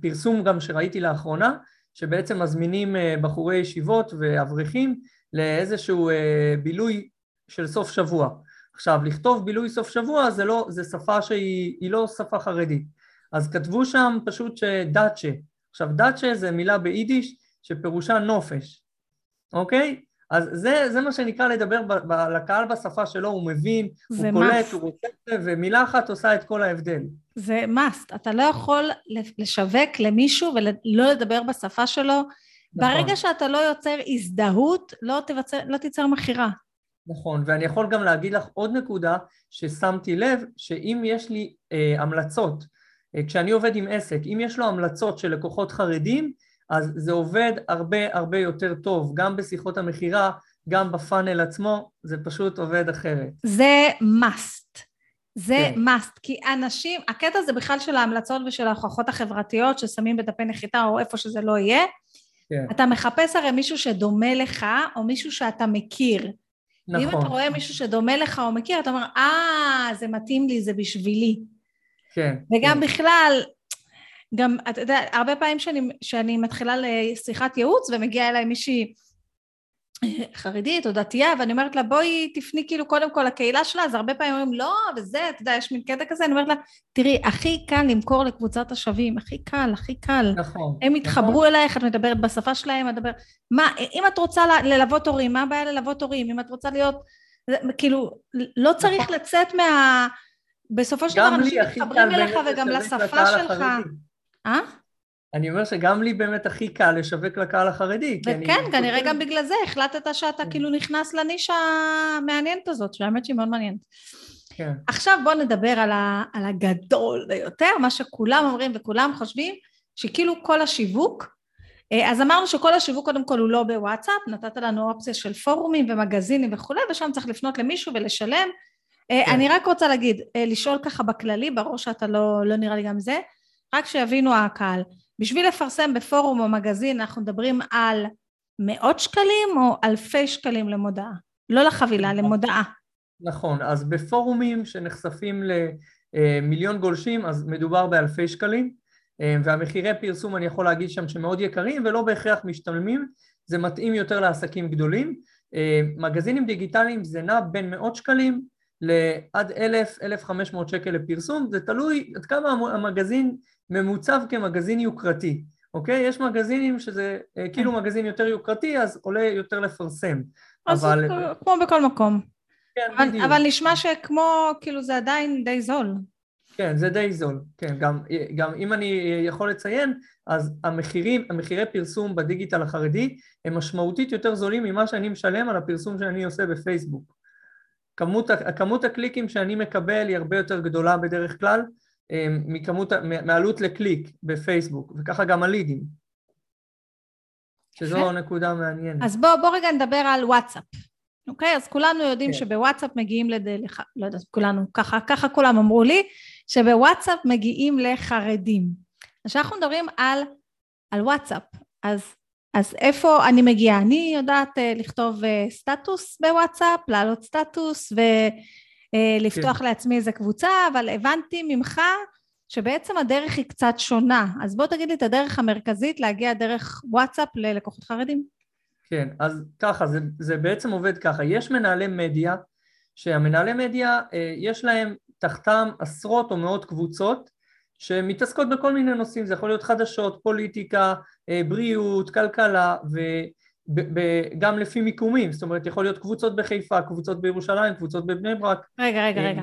פרסום גם שראיתי לאחרונה, שבעצם מזמינים אה, בחורי ישיבות ואברכים לאיזשהו אה, בילוי של סוף שבוע. עכשיו, לכתוב בילוי סוף שבוע זה, לא, זה שפה שהיא לא שפה חרדית. אז כתבו שם פשוט שדאצ'ה. עכשיו, דאצ'ה זה מילה ביידיש שפירושה נופש, אוקיי? אז זה, זה מה שנקרא לדבר ב, ב, לקהל בשפה שלו, הוא מבין, הוא קולט, הוא רוצה, ומילה אחת עושה את כל ההבדל. זה must, אתה לא יכול לשווק למישהו ולא לדבר בשפה שלו. נכון. ברגע שאתה לא יוצר הזדהות, לא, תבצר, לא תיצר מכירה. נכון, ואני יכול גם להגיד לך עוד נקודה ששמתי לב, שאם יש לי אה, המלצות, אה, כשאני עובד עם עסק, אם יש לו המלצות של לקוחות חרדים, אז זה עובד הרבה הרבה יותר טוב, גם בשיחות המכירה, גם בפאנל עצמו, זה פשוט עובד אחרת. זה must. זה כן. must, כי אנשים, הקטע זה בכלל של ההמלצות ושל ההוכחות החברתיות ששמים בדפי נחיתה או איפה שזה לא יהיה. כן. אתה מחפש הרי מישהו שדומה לך או מישהו שאתה מכיר. נכון. ואם אתה רואה מישהו שדומה לך או מכיר, אתה אומר, אה, זה מתאים לי, זה בשבילי. כן. וגם כן. בכלל, גם, אתה יודע, הרבה פעמים שאני, שאני מתחילה לשיחת ייעוץ ומגיעה אליי מישהי חרדית או דתייה, ואני אומרת לה, בואי תפני כאילו קודם כל לקהילה שלה, אז הרבה פעמים אומרים, לא, וזה, אתה יודע, יש מין קטע כזה, אני אומרת לה, תראי, הכי קל למכור לקבוצת השווים, הכי קל, הכי קל. נכון. הם יתחברו נכון. אלייך, את מדברת בשפה שלהם, את מדברת... מה, אם את רוצה ללוות הורים, מה הבעיה ללוות הורים? אם את רוצה להיות... כאילו, לא צריך נכון. לצאת מה... בסופו של דבר אנשים מתחברים אליך וגם לשפה שלך. אה? אני אומר שגם לי באמת הכי קל לשווק לקהל החרדי. וכן, כנראה גם בגלל זה החלטת שאתה כן. כאילו נכנס לנישה המעניינת הזאת, שהאמת שהיא מאוד מעניינת. כן. עכשיו בואו נדבר על, ה, על הגדול ביותר, מה שכולם אומרים וכולם חושבים, שכאילו כל השיווק, אה, אז אמרנו שכל השיווק קודם כל הוא לא בוואטסאפ, נתת לנו אופציה של פורומים ומגזינים וכולי, ושם צריך לפנות למישהו ולשלם, כן. אני רק רוצה להגיד, לשאול ככה בכללי, ברור שאתה לא, לא נראה לי גם זה, רק שיבינו הקהל. בשביל לפרסם בפורום או מגזין אנחנו מדברים על מאות שקלים או אלפי שקלים למודעה? לא לחבילה, נכון. למודעה. נכון, אז בפורומים שנחשפים למיליון גולשים אז מדובר באלפי שקלים והמחירי פרסום אני יכול להגיד שם שמאוד יקרים ולא בהכרח משתלמים, זה מתאים יותר לעסקים גדולים. מגזינים דיגיטליים זה נע בין מאות שקלים לעד אלף, אלף חמש מאות שקל לפרסום, זה תלוי עד כמה המגזין ממוצב כמגזין יוקרתי, אוקיי? יש מגזינים שזה אה, כאילו כן. מגזין יותר יוקרתי, אז עולה יותר לפרסם. אז אבל... כמו בכל מקום. כן, אבל, בדיוק. אבל נשמע שכמו, כאילו זה עדיין די זול. כן, זה די זול, כן, גם, גם אם אני יכול לציין, אז המחירים, המחירי פרסום בדיגיטל החרדי הם משמעותית יותר זולים ממה שאני משלם על הפרסום שאני עושה בפייסבוק. כמות, כמות הקליקים שאני מקבל היא הרבה יותר גדולה בדרך כלל, אה, מכמות, מעלות לקליק בפייסבוק, וככה גם הלידים. שזו נקודה מעניינת. אז בוא, בוא רגע נדבר על וואטסאפ. אוקיי? אז כולנו יודעים כן. שבוואטסאפ מגיעים לד... לח... לא יודעת, כולנו, ככה, ככה כולם אמרו לי, שבוואטסאפ מגיעים לחרדים. אז כשאנחנו מדברים על, על וואטסאפ, אז, אז איפה אני מגיעה? אני יודעת uh, לכתוב uh, סטטוס בוואטסאפ, להעלות סטטוס ו... אה, לפתוח כן. לעצמי איזה קבוצה, אבל הבנתי ממך שבעצם הדרך היא קצת שונה. אז בוא תגיד לי את הדרך המרכזית להגיע דרך וואטסאפ ללקוחות חרדים. כן, אז ככה, זה, זה בעצם עובד ככה. יש מנהלי מדיה, שהמנהלי מדיה, אה, יש להם תחתם עשרות או מאות קבוצות שמתעסקות בכל מיני נושאים, זה יכול להיות חדשות, פוליטיקה, אה, בריאות, כלכלה, ו... גם לפי מיקומים, זאת אומרת יכול להיות קבוצות בחיפה, קבוצות בירושלים, קבוצות בבני ברק. רגע, רגע, אה, רגע.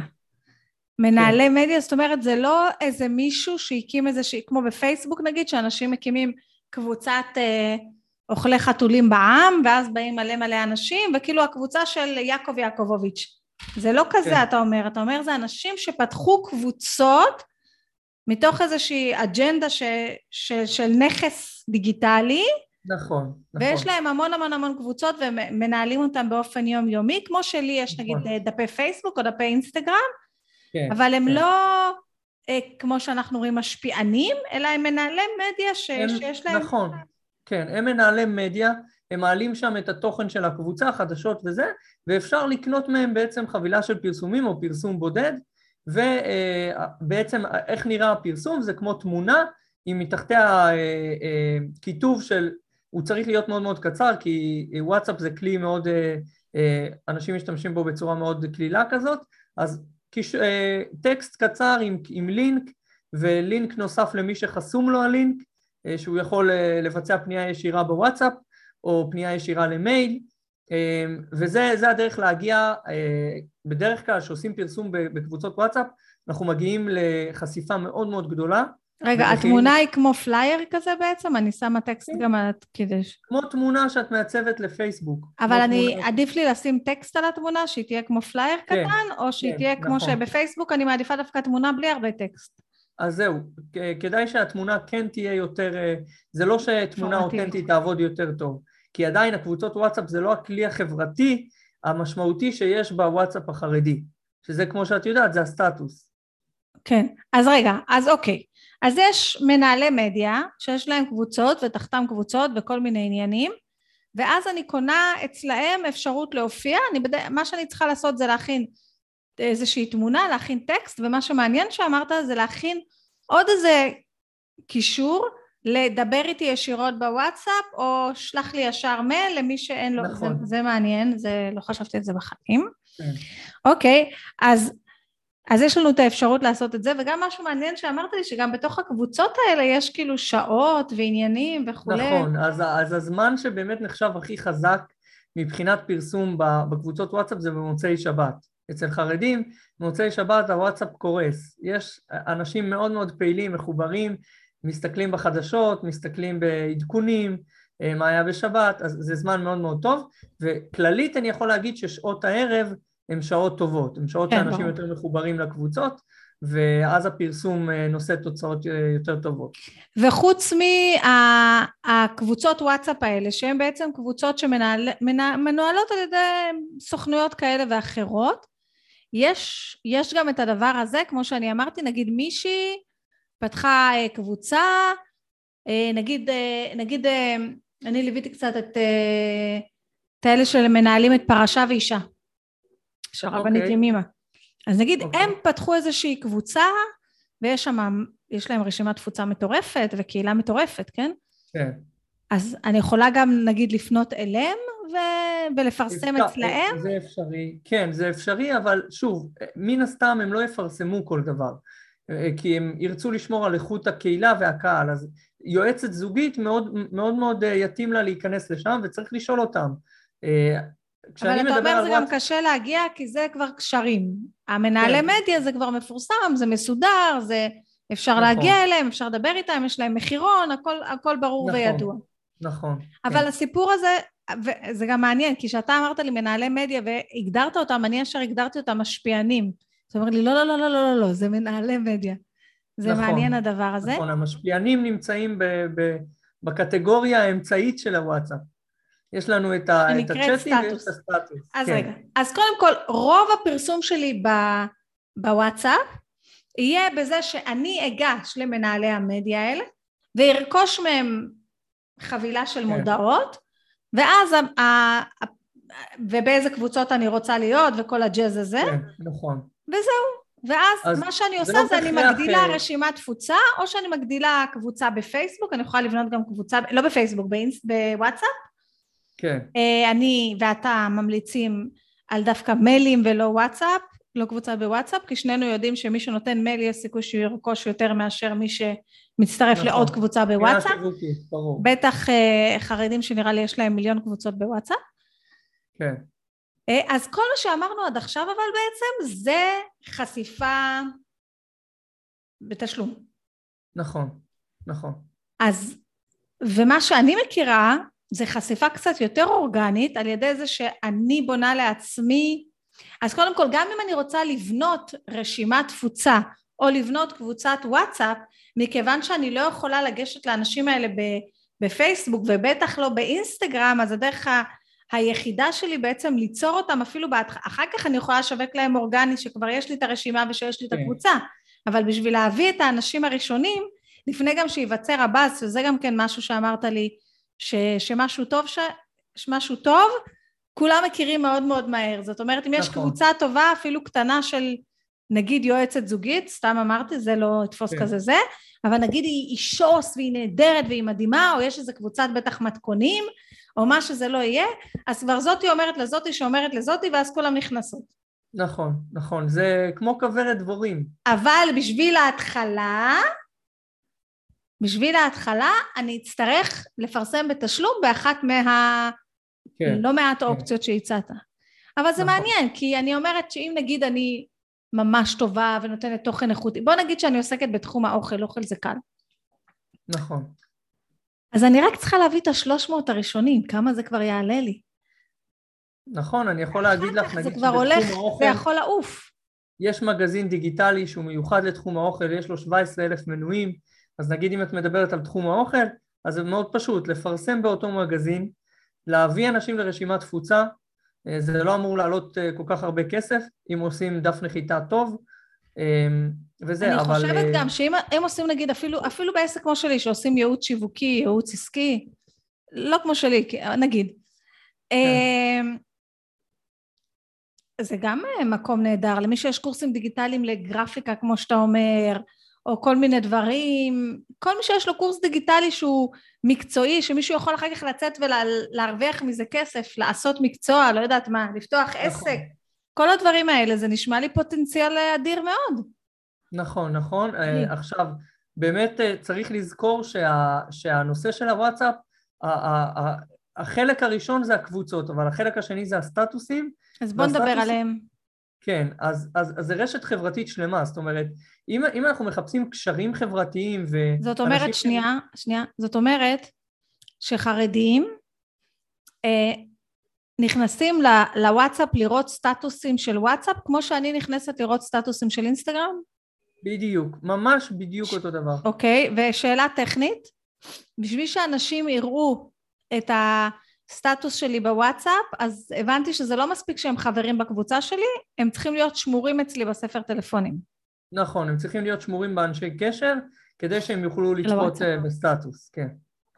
מנהלי כן. מדיה, זאת אומרת זה לא איזה מישהו שהקים איזה, ש... כמו בפייסבוק נגיד, שאנשים מקימים קבוצת אה, אוכלי חתולים בעם, ואז באים מלא מלא אנשים, וכאילו הקבוצה של יעקב יעקובוביץ'. זה לא כזה כן. אתה אומר, אתה אומר זה אנשים שפתחו קבוצות מתוך איזושהי אג'נדה ש... ש... של נכס דיגיטלי, נכון, נכון. ויש להם המון המון המון קבוצות ומנהלים אותם באופן יומיומי, כמו שלי יש נכון. נגיד דפי פייסבוק או דפי אינסטגרם, כן, אבל הם כן. לא אה, כמו שאנחנו רואים משפיענים, אלא הם מנהלי מדיה ש, הם, שיש להם... נכון, כן, הם מנהלי מדיה, הם מעלים שם את התוכן של הקבוצה, חדשות וזה, ואפשר לקנות מהם בעצם חבילה של פרסומים או פרסום בודד, ובעצם איך נראה הפרסום זה כמו תמונה עם מתחתיה אה, אה, כיתוב של הוא צריך להיות מאוד מאוד קצר כי וואטסאפ זה כלי מאוד, אה, אה, אנשים משתמשים בו בצורה מאוד קלילה כזאת, אז אה, טקסט קצר עם, עם לינק ולינק נוסף למי שחסום לו הלינק, שהוא יכול לבצע פנייה ישירה בוואטסאפ או פנייה ישירה למייל, וזה הדרך להגיע, בדרך כלל כשעושים פרסום בקבוצות וואטסאפ, אנחנו מגיעים לחשיפה מאוד מאוד גדולה רגע. התמונה היא כמו פלייר כזה בעצם? אני שמה טקסט כן. גם על הקידש. כמו תמונה שאת מעצבת לפייסבוק. אבל אני. עדיף לי לשים טקסט על התמונה, שהיא תהיה כמו פלייר כן, קטן, או שהיא כן, תהיה כמו נכון. שבפייסבוק אני מעדיפה דווקא תמונה בלי הרבה טקסט. אז זהו, כדאי שהתמונה כן תהיה יותר, אה, זה לא שתמונה אותנטית תעבוד יותר טוב, כי עדיין הקבוצות וואטסאפ זה לא הכלי החברתי המשמעותי שיש בוואטסאפ החרדי, שזה כמו שאת יודעת, זה הסטטוס. כן, אז רגע, אז אוקיי. אז יש מנהלי מדיה שיש להם קבוצות ותחתם קבוצות וכל מיני עניינים ואז אני קונה אצלהם אפשרות להופיע, אני בד... מה שאני צריכה לעשות זה להכין איזושהי תמונה, להכין טקסט ומה שמעניין שאמרת זה להכין עוד איזה קישור לדבר איתי ישירות בוואטסאפ או שלח לי ישר מייל למי שאין לו, נכון. זה, זה מעניין, זה לא חשבתי על זה בחיים. כן. אוקיי, אז אז יש לנו את האפשרות לעשות את זה, וגם משהו מעניין שאמרת לי, שגם בתוך הקבוצות האלה יש כאילו שעות ועניינים וכולי. נכון, אז, אז הזמן שבאמת נחשב הכי חזק מבחינת פרסום בקבוצות וואטסאפ זה במוצאי שבת. אצל חרדים, במוצאי שבת הוואטסאפ קורס. יש אנשים מאוד מאוד פעילים, מחוברים, מסתכלים בחדשות, מסתכלים בעדכונים, אה, מה היה בשבת, אז זה זמן מאוד מאוד טוב, וכללית אני יכול להגיד ששעות הערב הן שעות טובות, הן שעות כן, שאנשים ברור. יותר מחוברים לקבוצות, ואז הפרסום אה, נושא תוצאות אה, יותר טובות. וחוץ מהקבוצות וואטסאפ האלה, שהן בעצם קבוצות שמנוהלות על ידי סוכנויות כאלה ואחרות, יש, יש גם את הדבר הזה, כמו שאני אמרתי, נגיד מישהי פתחה אה, קבוצה, אה, נגיד, אה, נגיד אני ליוויתי קצת את, את האלה שמנהלים את פרשה ואישה, של הרבנית okay. ימימה. אז נגיד okay. אוקיי. הם פתחו איזושהי קבוצה ויש שם, יש להם רשימת תפוצה מטורפת וקהילה מטורפת, כן? כן. אז אני יכולה גם נגיד לפנות אליהם ו... ולפרסם אפשר, אצלהם? זה אפשרי, כן, זה אפשרי, אבל שוב, מן הסתם הם לא יפרסמו כל דבר, כי הם ירצו לשמור על איכות הקהילה והקהל, אז יועצת זוגית מאוד מאוד, מאוד יתאים לה להיכנס לשם וצריך לשאול אותם. אבל אתה אומר זה גם קשה להגיע כי זה כבר קשרים. המנהלי כן. מדיה זה כבר מפורסם, זה מסודר, זה אפשר נכון. להגיע אליהם, אפשר לדבר איתם, יש להם מחירון, הכל, הכל ברור נכון, וידוע. נכון. אבל כן. הסיפור הזה, וזה גם מעניין, כי כשאתה אמרת לי מנהלי מדיה והגדרת אותם, אני ישר הגדרתי אותם משפיענים. זאת אומרת לי, לא, לא, לא, לא, לא, לא, לא, זה מנהלי מדיה. זה נכון, מעניין הדבר הזה. נכון, המשפיענים נמצאים ב, ב, בקטגוריה האמצעית של הוואטסאפ. יש לנו את, ה, את הצ'אטים ויש את הסטטוס. אז כן. רגע, אז קודם כל, רוב הפרסום שלי ב, בוואטסאפ יהיה בזה שאני אגש למנהלי המדיה האלה וארכוש מהם חבילה של כן. מודעות, ואז ה, ה, ובאיזה קבוצות אני רוצה להיות וכל הג'אז הזה. כן, נכון. וזהו. ואז מה שאני עושה זה, זה אני מגדילה אחר. רשימת תפוצה, או שאני מגדילה קבוצה בפייסבוק, אני יכולה לבנות גם קבוצה, לא בפייסבוק, באינס, בוואטסאפ. כן. אה, אני ואתה ממליצים על דווקא מיילים ולא וואטסאפ, לא קבוצה בוואטסאפ, כי שנינו יודעים שמי שנותן מייל יש סיכוי שהוא ירכוש יותר מאשר מי שמצטרף נכון. לעוד קבוצה בוואטסאפ. בטח uh, חרדים שנראה לי יש להם מיליון קבוצות בוואטסאפ. כן. Uh, אז כל מה שאמרנו עד עכשיו אבל בעצם זה חשיפה בתשלום. נכון, נכון. אז, ומה שאני מכירה זה חשיפה קצת יותר אורגנית על ידי זה שאני בונה לעצמי אז קודם כל גם אם אני רוצה לבנות רשימת תפוצה או לבנות קבוצת וואטסאפ מכיוון שאני לא יכולה לגשת לאנשים האלה בפייסבוק ובטח לא באינסטגרם אז הדרך ה... היחידה שלי בעצם ליצור אותם אפילו בהתח... אחר כך אני יכולה לשווק להם אורגני שכבר יש לי את הרשימה ושיש לי את כן. הקבוצה אבל בשביל להביא את האנשים הראשונים לפני גם שייווצר הבאז וזה גם כן משהו שאמרת לי ש... שמשהו טוב ש... שמשהו טוב כולם מכירים מאוד מאוד מהר. זאת אומרת, אם יש נכון. קבוצה טובה, אפילו קטנה של נגיד יועצת זוגית, סתם אמרתי, זה לא יתפוס כן. כזה זה, אבל נגיד היא, שוס והיא נהדרת והיא מדהימה, או יש איזה קבוצת בטח מתכונים, או מה שזה לא יהיה, אז כבר זאתי אומרת לזאתי שאומרת לזאתי, ואז כולם נכנסות. נכון, נכון, זה כמו כוורת דבורים. אבל בשביל ההתחלה, בשביל ההתחלה אני אצטרך לפרסם בתשלום באחת מה... כן. לא מעט כן. אופציות שהצעת. אבל זה נכון. מעניין, כי אני אומרת שאם נגיד אני ממש טובה ונותנת תוכן איכותי, בוא נגיד שאני עוסקת בתחום האוכל, אוכל זה קל. נכון. אז אני רק צריכה להביא את השלוש מאות הראשונים, כמה זה כבר יעלה לי. נכון, אני יכול להגיד לך, נגיד, זה כבר הולך, זה יכול לעוף. יש מגזין דיגיטלי שהוא מיוחד לתחום האוכל, יש לו 17 אלף מנויים, אז נגיד אם את מדברת על תחום האוכל, אז זה מאוד פשוט, לפרסם באותו מגזין, להביא אנשים לרשימת תפוצה, אה, זה לא אמור לעלות אה, כל כך הרבה כסף, אם עושים דף נחיתה טוב, אה, וזה, אני אבל... אני חושבת גם שאם הם עושים נגיד אפילו, אפילו בעסק כמו שלי, שעושים ייעוץ שיווקי, ייעוץ עסקי, לא כמו שלי, נגיד. כן. זה גם מקום נהדר, למי שיש קורסים דיגיטליים לגרפיקה, כמו שאתה אומר, או כל מיני דברים, כל מי שיש לו קורס דיגיטלי שהוא מקצועי, שמישהו יכול אחר כך לצאת ולהרוויח מזה כסף, לעשות מקצוע, לא יודעת מה, לפתוח נכון. עסק, כל הדברים האלה, זה נשמע לי פוטנציאל אדיר מאוד. נכון, נכון. אה, עכשיו, באמת אה, צריך לזכור שה, שהנושא של הוואטסאפ, החלק הראשון זה הקבוצות, אבל החלק השני זה הסטטוסים. אז בוא נדבר עליהם. כן, אז, אז, אז זה רשת חברתית שלמה, זאת אומרת, אם, אם אנחנו מחפשים קשרים חברתיים ו... זאת אומרת, שנייה, ש... שנייה, זאת אומרת שחרדים אה, נכנסים לוואטסאפ לראות סטטוסים של וואטסאפ, כמו שאני נכנסת לראות סטטוסים של אינסטגרם? בדיוק, ממש בדיוק אותו דבר. אוקיי, ושאלה טכנית, בשביל שאנשים יראו את סטטוס שלי בוואטסאפ, אז הבנתי שזה לא מספיק שהם חברים בקבוצה שלי, הם צריכים להיות שמורים אצלי בספר טלפונים. נכון, הם צריכים להיות שמורים באנשי קשר, כדי שהם יוכלו לצפות אה, בסטטוס, כן.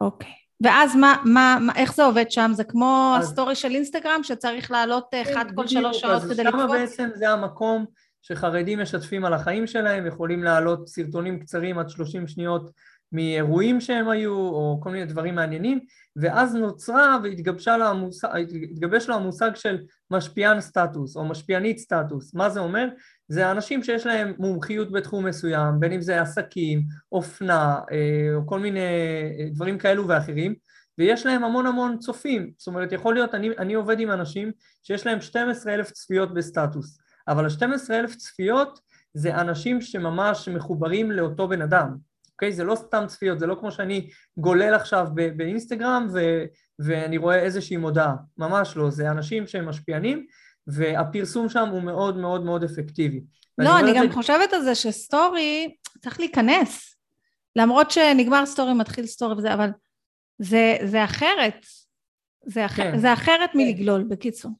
אוקיי. ואז מה, מה, מה, איך זה עובד שם? זה כמו אז... הסטורי של אינסטגרם, שצריך לעלות אה, אחד כן, כל שלוש שעות כדי לקפוץ? שם בעצם זה המקום שחרדים משתפים על החיים שלהם, יכולים להעלות סרטונים קצרים עד 30 שניות מאירועים שהם היו, או כל מיני דברים מעניינים, ואז נוצרה והתגבש לו המושג של משפיען סטטוס, או משפיענית סטטוס. מה זה אומר? זה אנשים שיש להם מומחיות בתחום מסוים, בין אם זה עסקים, אופנה, אה, או כל מיני אה, דברים כאלו ואחרים, ויש להם המון המון צופים. זאת אומרת, יכול להיות, אני, אני עובד עם אנשים שיש להם 12 אלף צפיות בסטטוס, אבל ה-12 אלף צפיות זה אנשים שממש מחוברים לאותו בן אדם. אוקיי? זה לא סתם צפיות, זה לא כמו שאני גולל עכשיו באינסטגרם ו, ואני רואה איזושהי מודעה, ממש לא, זה אנשים שהם משפיענים והפרסום שם הוא מאוד מאוד מאוד אפקטיבי. לא, אני גם זה... חושבת על זה שסטורי צריך להיכנס, למרות שנגמר סטורי, מתחיל סטורי וזה, אבל זה, זה אחרת, זה, אח... כן. זה אחרת מלגלול, בקיצור.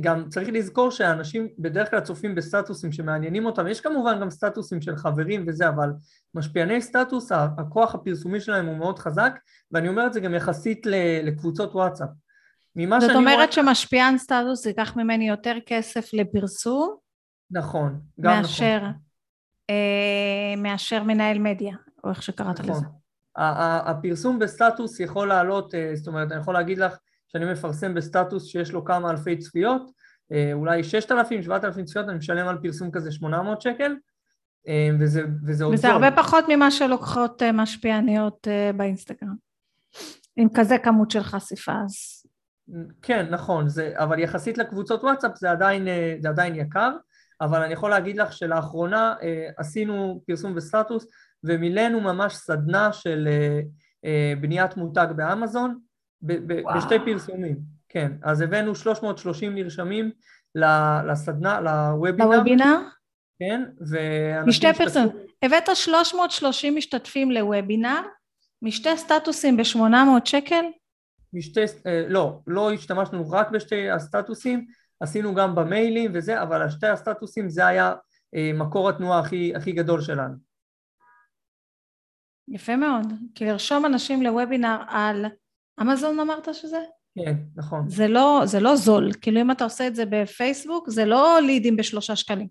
גם צריך לזכור שהאנשים בדרך כלל צופים בסטטוסים שמעניינים אותם, יש כמובן גם סטטוסים של חברים וזה, אבל משפיעני סטטוס, הכוח הפרסומי שלהם הוא מאוד חזק, ואני אומר את זה גם יחסית לקבוצות וואטסאפ. זאת אומרת רואה... שמשפיען סטטוס ייקח ממני יותר כסף לפרסום? נכון, גם מאשר, נכון. אה, מאשר מנהל מדיה, או איך שקראת נכון. לזה. הפרסום בסטטוס יכול לעלות, אה, זאת אומרת, אני יכול להגיד לך שאני מפרסם בסטטוס שיש לו כמה אלפי צפיות, אה, אולי 6,000, 7,000 צפיות, אני משלם על פרסום כזה 800 שקל, אה, וזה, וזה עוד וזה זול. הרבה פחות ממה שלוקחות אה, משפיעניות באינסטגרם, עם כזה כמות של חשיפה, אז... כן, נכון, זה, אבל יחסית לקבוצות וואטסאפ זה עדיין, זה עדיין יקר, אבל אני יכול להגיד לך שלאחרונה עשינו פרסום בסטטוס ומילאנו ממש סדנה של בניית מותג באמזון, בשתי פרסומים, כן. אז הבאנו 330 נרשמים לסדנה, לוובינר. לוובינר? כן. משתי פרסומים. הבאת 330 משתתפים לוובינר, משתי סטטוסים ב-800 שקל? משתי, אה, לא, לא השתמשנו רק בשתי הסטטוסים, עשינו גם במיילים וזה, אבל השתי הסטטוסים זה היה אה, מקור התנועה הכי, הכי גדול שלנו. יפה מאוד, כי לרשום אנשים לוובינר על אמזון אמרת שזה? כן, נכון. זה לא, זה לא זול, כאילו אם אתה עושה את זה בפייסבוק, זה לא לידים בשלושה שקלים.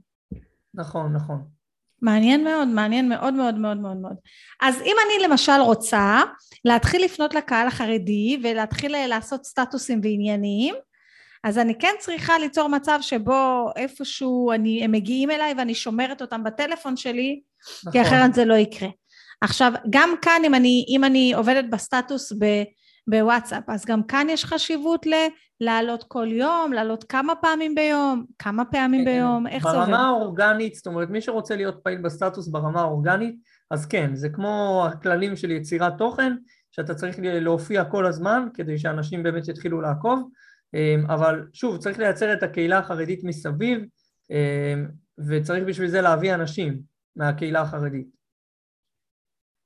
נכון, נכון. מעניין מאוד, מעניין מאוד מאוד מאוד מאוד מאוד. אז אם אני למשל רוצה להתחיל לפנות לקהל החרדי ולהתחיל לעשות סטטוסים ועניינים, אז אני כן צריכה ליצור מצב שבו איפשהו אני, הם מגיעים אליי ואני שומרת אותם בטלפון שלי, נכון. כי אחרת זה לא יקרה. עכשיו, גם כאן אם אני, אם אני עובדת בסטטוס ב... בוואטסאפ. אז גם כאן יש חשיבות לעלות כל יום, לעלות כמה פעמים ביום, כמה פעמים כן, ביום, איך זה עובד? ברמה האורגנית, זאת אומרת, מי שרוצה להיות פעיל בסטטוס ברמה האורגנית, אז כן, זה כמו הכללים של יצירת תוכן, שאתה צריך להופיע כל הזמן כדי שאנשים באמת יתחילו לעקוב, אמ, אבל שוב, צריך לייצר את הקהילה החרדית מסביב, אמ, וצריך בשביל זה להביא אנשים מהקהילה החרדית.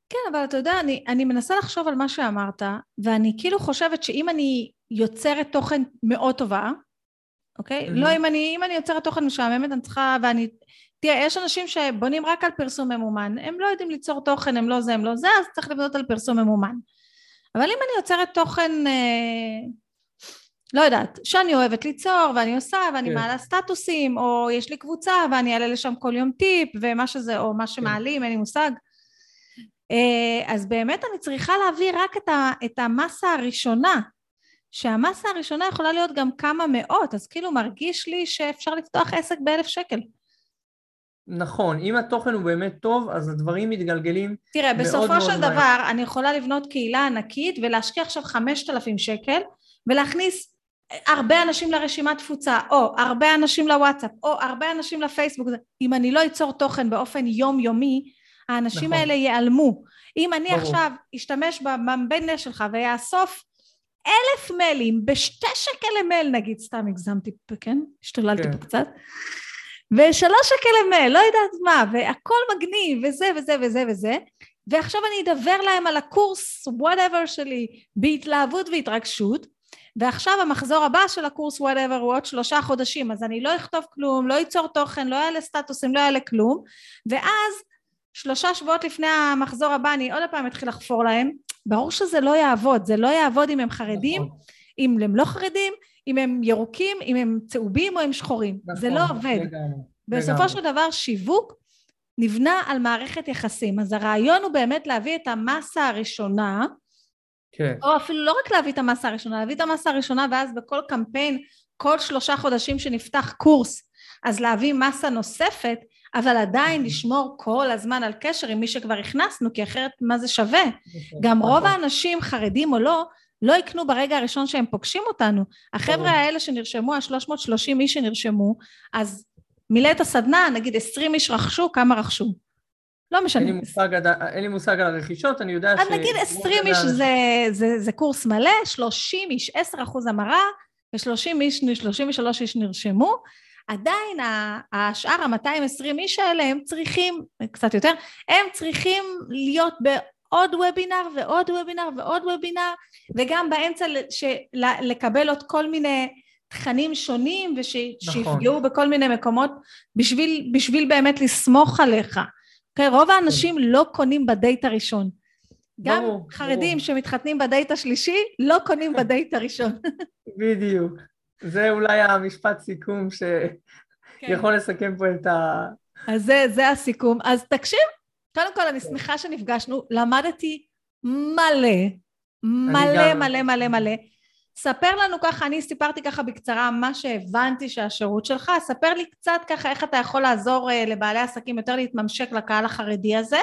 כן, אבל אתה יודע, אני, אני מנסה לחשוב על מה שאמרת, ואני כאילו חושבת שאם אני יוצרת תוכן מאוד טובה, אוקיי? Mm-hmm. לא אם אני, אם אני יוצרת תוכן משעממת, אני צריכה, ואני... תראה, יש אנשים שבונים רק על פרסום ממומן, הם לא יודעים ליצור תוכן, הם לא זה, הם לא זה, אז צריך לבנות על פרסום ממומן. אבל אם אני יוצרת תוכן, אה, לא יודעת, שאני אוהבת ליצור, ואני עושה, ואני כן. מעלה סטטוסים, או יש לי קבוצה, ואני אעלה לשם כל יום טיפ, ומה שזה, או מה כן. שמעלים, כן. אין לי מושג. אה, אז באמת אני צריכה להביא רק את, ה, את המסה הראשונה, שהמסה הראשונה יכולה להיות גם כמה מאות, אז כאילו מרגיש לי שאפשר לפתוח עסק באלף שקל. נכון, אם התוכן הוא באמת טוב, אז הדברים מתגלגלים תראה, בסופו של דבר מהר. אני יכולה לבנות קהילה ענקית ולהשקיע עכשיו חמשת אלפים שקל ולהכניס הרבה אנשים לרשימת תפוצה, או הרבה אנשים לוואטסאפ, או הרבה אנשים לפייסבוק. אם אני לא אצור תוכן באופן יומיומי, האנשים נכון. האלה ייעלמו. אם אני ברור. עכשיו אשתמש במבנה שלך ואאסוף אלף מיילים בשתי שקל למייל נגיד, סתם הגזמתי כן? השתוללתי כן. פה קצת. ושלוש שקל למייל, לא יודעת מה, והכל מגניב, וזה וזה וזה וזה, ועכשיו אני אדבר להם על הקורס whatever שלי בהתלהבות והתרגשות, ועכשיו המחזור הבא של הקורס whatever הוא עוד שלושה חודשים, אז אני לא אכתוב כלום, לא אצור תוכן, לא אעלה סטטוסים, לא אעלה כלום, ואז שלושה שבועות לפני המחזור הבא אני עוד פעם אתחיל לחפור להם, ברור שזה לא יעבוד, זה לא יעבוד אם הם חרדים, נכון. אם הם לא חרדים, אם הם ירוקים, אם הם צהובים או הם שחורים, נכון, זה לא עובד. לגמרי, בסופו לגמרי. של דבר שיווק נבנה על מערכת יחסים, אז הרעיון הוא באמת להביא את המסה הראשונה, כן. או אפילו לא רק להביא את המסה הראשונה, להביא את המסה הראשונה ואז בכל קמפיין, כל שלושה חודשים שנפתח קורס, אז להביא מסה נוספת, אבל עדיין. לשמור כל הזמן על קשר עם מי שכבר הכנסנו, כי אחרת מה זה שווה? גם רוב נכון. האנשים, חרדים או לא, לא יקנו ברגע הראשון שהם פוגשים אותנו. החבר'ה האלה שנרשמו, ה-330 איש שנרשמו, אז מילא את הסדנה, נגיד 20 איש רכשו, כמה רכשו? לא משנה. אין לי מושג, אין לי מושג על הרכישות, אני יודע ש... אז נגיד 20 איש זה, זה, זה קורס מלא, 30 איש, 10 אחוז המרה, ו-30 איש, 33 איש נרשמו. עדיין השאר ה-220 איש האלה הם צריכים, קצת יותר, הם צריכים להיות בעוד וובינר ועוד וובינר ועוד וובינר, וגם באמצע לקבל עוד כל מיני תכנים שונים ושיפגעו נכון. בכל מיני מקומות בשביל, בשביל באמת לסמוך עליך. Okay, אוקיי? רוב האנשים לא קונים בדייט הראשון. גם ברור, חרדים ברור. שמתחתנים בדייט השלישי לא קונים (laughs) בדייט הראשון. בדיוק. זה אולי המשפט סיכום שיכול כן. לסכם פה את ה... אז זה, זה הסיכום. אז תקשיב, קודם כל אני שמחה שנפגשנו, למדתי מלא, מלא מלא מלא מלא. ספר לנו ככה, אני סיפרתי ככה בקצרה מה שהבנתי שהשירות שלך, ספר לי קצת ככה איך אתה יכול לעזור uh, לבעלי עסקים יותר להתממשק לקהל החרדי הזה.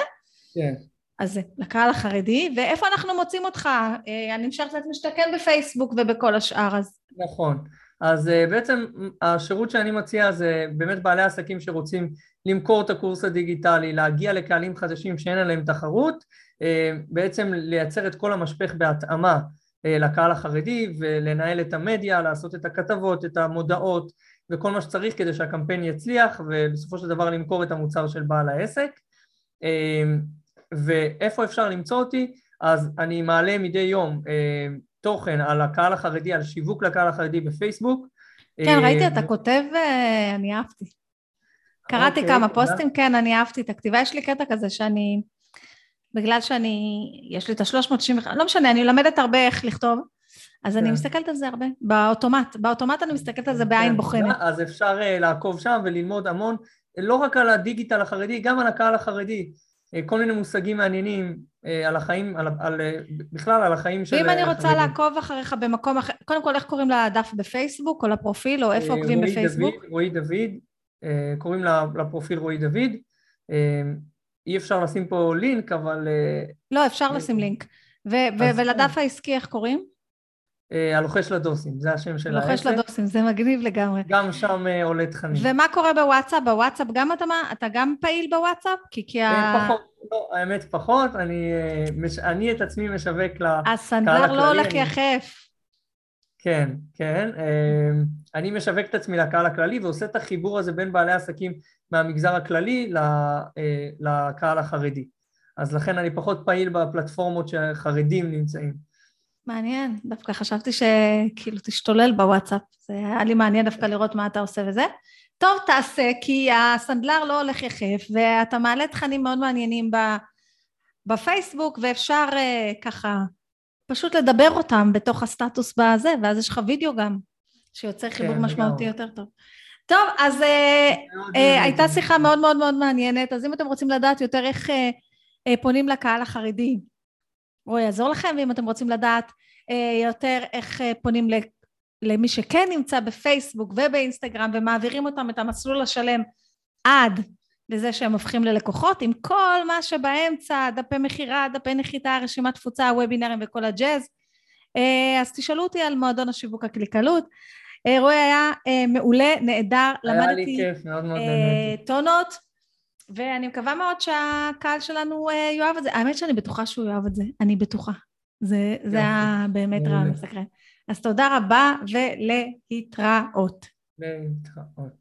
כן. אז לקהל החרדי, ואיפה אנחנו מוצאים אותך? Uh, אני משערת שאת משתכן בפייסבוק ובכל השאר, אז... נכון. אז uh, בעצם השירות שאני מציע זה באמת בעלי עסקים שרוצים למכור את הקורס הדיגיטלי, להגיע לקהלים חדשים שאין עליהם תחרות, uh, בעצם לייצר את כל המשפך בהתאמה אה, לקהל החרדי ולנהל את המדיה, לעשות את הכתבות, את המודעות וכל מה שצריך כדי שהקמפיין יצליח ובסופו של דבר למכור את המוצר של בעל העסק. אה, ואיפה אפשר למצוא אותי? אז אני מעלה מדי יום אה, תוכן על הקהל החרדי, על שיווק לקהל החרדי בפייסבוק. כן, ראיתי, אתה כותב, אני אהבתי. קראתי אוקיי, כמה פוסטים, כן, אני אהבתי את הכתיבה. יש לי קטע כזה שאני בגלל שאני, יש לי את ה-365, לא משנה, אני לומדת הרבה איך לכתוב, אז אני כן. מסתכלת על זה הרבה, באוטומט, באוטומט אני מסתכלת על זה בעין כן, בוחנת. אז אפשר אה, לעקוב שם וללמוד המון, לא רק על הדיגיטל החרדי, גם על הקהל החרדי. אה, כל מיני מושגים מעניינים אה, על החיים, על, על, בכלל על החיים של... ואם אני רוצה החרדים. לעקוב אחריך במקום אחר, קודם כל איך קוראים לדף בפייסבוק או לפרופיל או איפה עוקבים בפייסבוק? דוד, רועי דוד, קוראים לפרופיל רועי דוד. אי אפשר לשים פה לינק, אבל... אה, לא, אפשר לשים לינק. ולדף העסקי איך קוראים? אה, הלוחש לדוסים, זה השם של העסק. לוחש לדוסים, זה מגניב לגמרי. גם שם אה, עולה תכנים. ומה קורה בוואטסאפ? בוואטסאפ גם אתה, אתה גם פעיל בוואטסאפ? כי כי ה... פחות, לא, האמת פחות, אני, אני את עצמי משווק לקהל הכללי. הסנדלר לא הולך יחף. כן, כן. אמ, אני משווק את עצמי לקהל הכללי ועושה את החיבור הזה בין בעלי עסקים מהמגזר הכללי אה, לקהל החרדי. אז לכן אני פחות פעיל בפלטפורמות שחרדים נמצאים. מעניין, דווקא חשבתי שכאילו תשתולל בוואטסאפ, זה היה לי מעניין דווקא לראות מה אתה עושה וזה. טוב, תעשה, כי הסנדלר לא הולך יחף, ואתה מעלה תכנים מאוד מעניינים בפייסבוק, ואפשר uh, ככה פשוט לדבר אותם בתוך הסטטוס בזה, ואז יש לך וידאו גם, שיוצר כן, חיבור משמעותי יותר טוב. טוב, אז אה, אה, הייתה שיחה מאוד מאוד מאוד מעניינת, אז אם אתם רוצים לדעת יותר איך אה, פונים לקהל החרדי, הוא יעזור לכם, ואם אתם רוצים לדעת יותר איך פונים למי שכן נמצא בפייסבוק ובאינסטגרם ומעבירים אותם את המסלול השלם עד לזה שהם הופכים ללקוחות, עם כל מה שבאמצע, דפי מכירה, דפי נחיתה, רשימת תפוצה, וובינרים וכל הג'אז. אה, אז תשאלו אותי על מועדון השיווק הקליקלות. אה, רועי היה אה, מעולה, נהדר, למדתי... כיף, מאוד מאוד. טונות, ואני מקווה מאוד שהקהל שלנו יאהב את זה. האמת שאני בטוחה שהוא יאהב את זה, אני בטוחה. זה, זה היה באמת רע מסקרן. אז תודה רבה ולהתראות. להתראות.